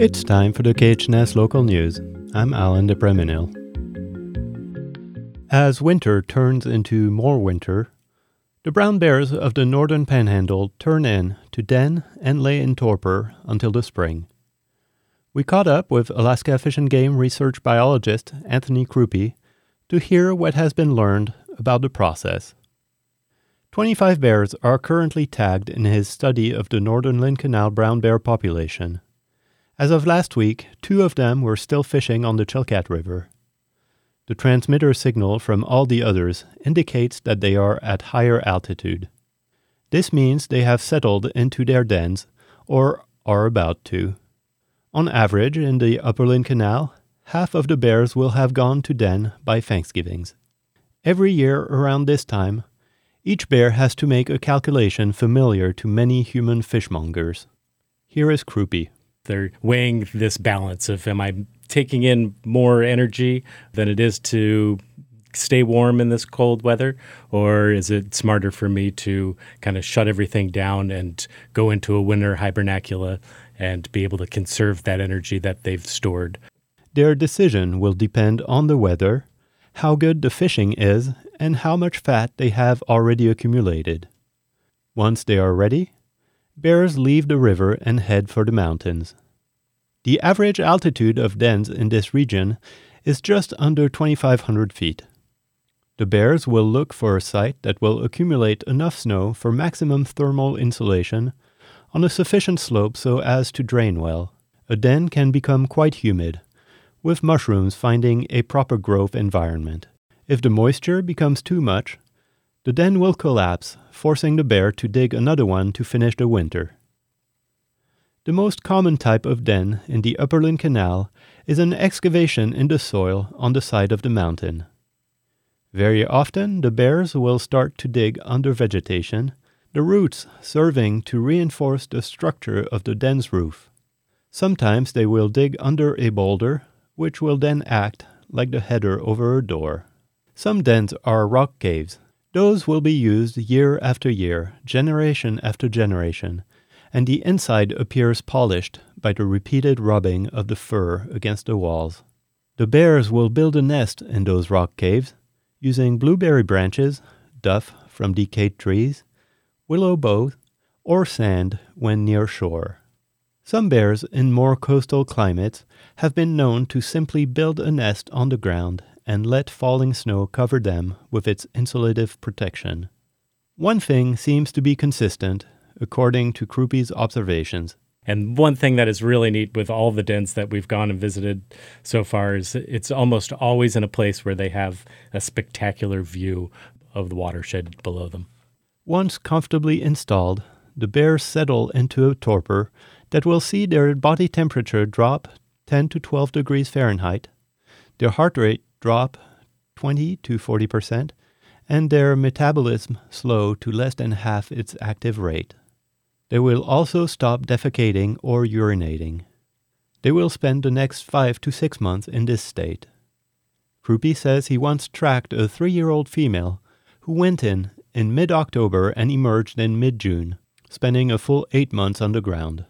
It's time for the KHNS local news. I'm Alan de Bremenil. As winter turns into more winter, the brown bears of the northern panhandle turn in to den and lay in torpor until the spring. We caught up with Alaska Fish and Game research biologist Anthony Crupi to hear what has been learned about the process. 25 bears are currently tagged in his study of the northern Lynn Canal brown bear population. As of last week, two of them were still fishing on the Chilkat River. The transmitter signal from all the others indicates that they are at higher altitude. This means they have settled into their dens or are about to. On average, in the Upper Lynn Canal, half of the bears will have gone to den by Thanksgivings. Every year around this time, each bear has to make a calculation familiar to many human fishmongers. Here is Crupi. They're weighing this balance of am I taking in more energy than it is to stay warm in this cold weather? Or is it smarter for me to kind of shut everything down and go into a winter hibernacula and be able to conserve that energy that they've stored? Their decision will depend on the weather, how good the fishing is, and how much fat they have already accumulated. Once they are ready, bears leave the river and head for the mountains. The average altitude of dens in this region is just under 2,500 feet. The bears will look for a site that will accumulate enough snow for maximum thermal insulation on a sufficient slope so as to drain well. A den can become quite humid, with mushrooms finding a proper growth environment. If the moisture becomes too much, the den will collapse, forcing the bear to dig another one to finish the winter. The most common type of den in the Upper Lynn Canal is an excavation in the soil on the side of the mountain. Very often, the bears will start to dig under vegetation, the roots serving to reinforce the structure of the den's roof. Sometimes they will dig under a boulder, which will then act like the header over a door. Some dens are rock caves. Those will be used year after year, generation after generation, and the inside appears polished by the repeated rubbing of the fur against the walls. The bears will build a nest in those rock caves using blueberry branches, duff from decayed trees, willow boughs, or sand when near shore. Some bears in more coastal climates have been known to simply build a nest on the ground and let falling snow cover them with its insulative protection. One thing seems to be consistent, according to Crupi's observations. And one thing that is really neat with all the dens that we've gone and visited so far is it's almost always in a place where they have a spectacular view of the watershed below them. Once comfortably installed, the bears settle into a torpor that will see their body temperature drop 10 to 12 degrees Fahrenheit, their heart rate drop 20 to 40 percent, and their metabolism slow to less than half its active rate. They will also stop defecating or urinating. They will spend the next five to six months in this state. Crupi says he once tracked a three year old female who went in in mid October and emerged in mid June, spending a full eight months underground.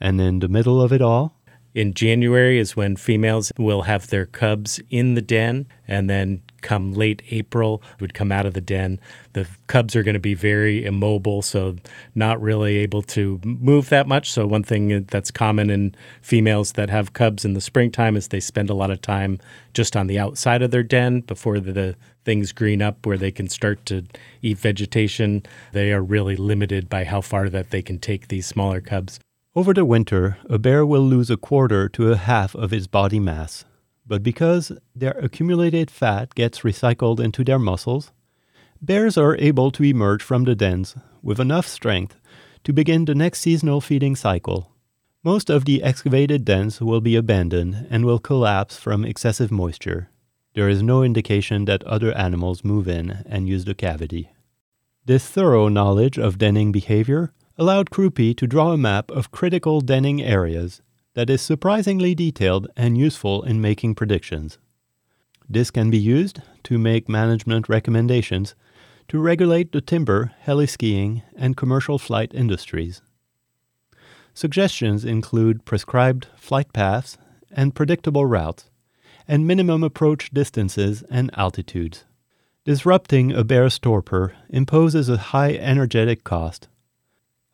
And in the middle of it all, in January is when females will have their cubs in the den, and then come late April would come out of the den. The cubs are going to be very immobile, so not really able to move that much. So one thing that's common in females that have cubs in the springtime is they spend a lot of time just on the outside of their den before the, the things green up where they can start to eat vegetation. They are really limited by how far that they can take these smaller cubs. Over the winter, a bear will lose a quarter to a half of his body mass, but because their accumulated fat gets recycled into their muscles, bears are able to emerge from the dens with enough strength to begin the next seasonal feeding cycle. Most of the excavated dens will be abandoned and will collapse from excessive moisture. There is no indication that other animals move in and use the cavity. This thorough knowledge of denning behavior allowed Crupi to draw a map of critical denning areas that is surprisingly detailed and useful in making predictions. This can be used to make management recommendations to regulate the timber, heli skiing, and commercial flight industries. Suggestions include prescribed flight paths and predictable routes, and minimum approach distances and altitudes. Disrupting a bear's torpor imposes a high energetic cost.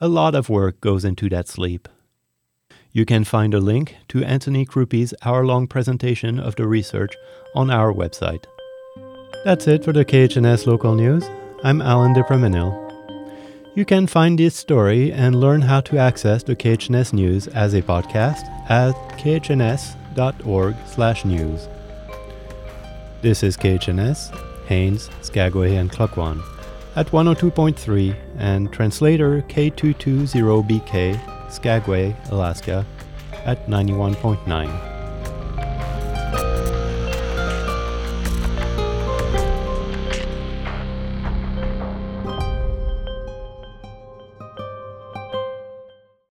A lot of work goes into that sleep. You can find a link to Anthony Crupi's hour long presentation of the research on our website. That's it for the KHNS local news. I'm Alan Dipraminil. You can find this story and learn how to access the KHNS news as a podcast at khns.org/news. This is KHNS, Haines, Skagway, and Klukwan at 102.3 and translator K220BK, Skagway, Alaska at 91.9.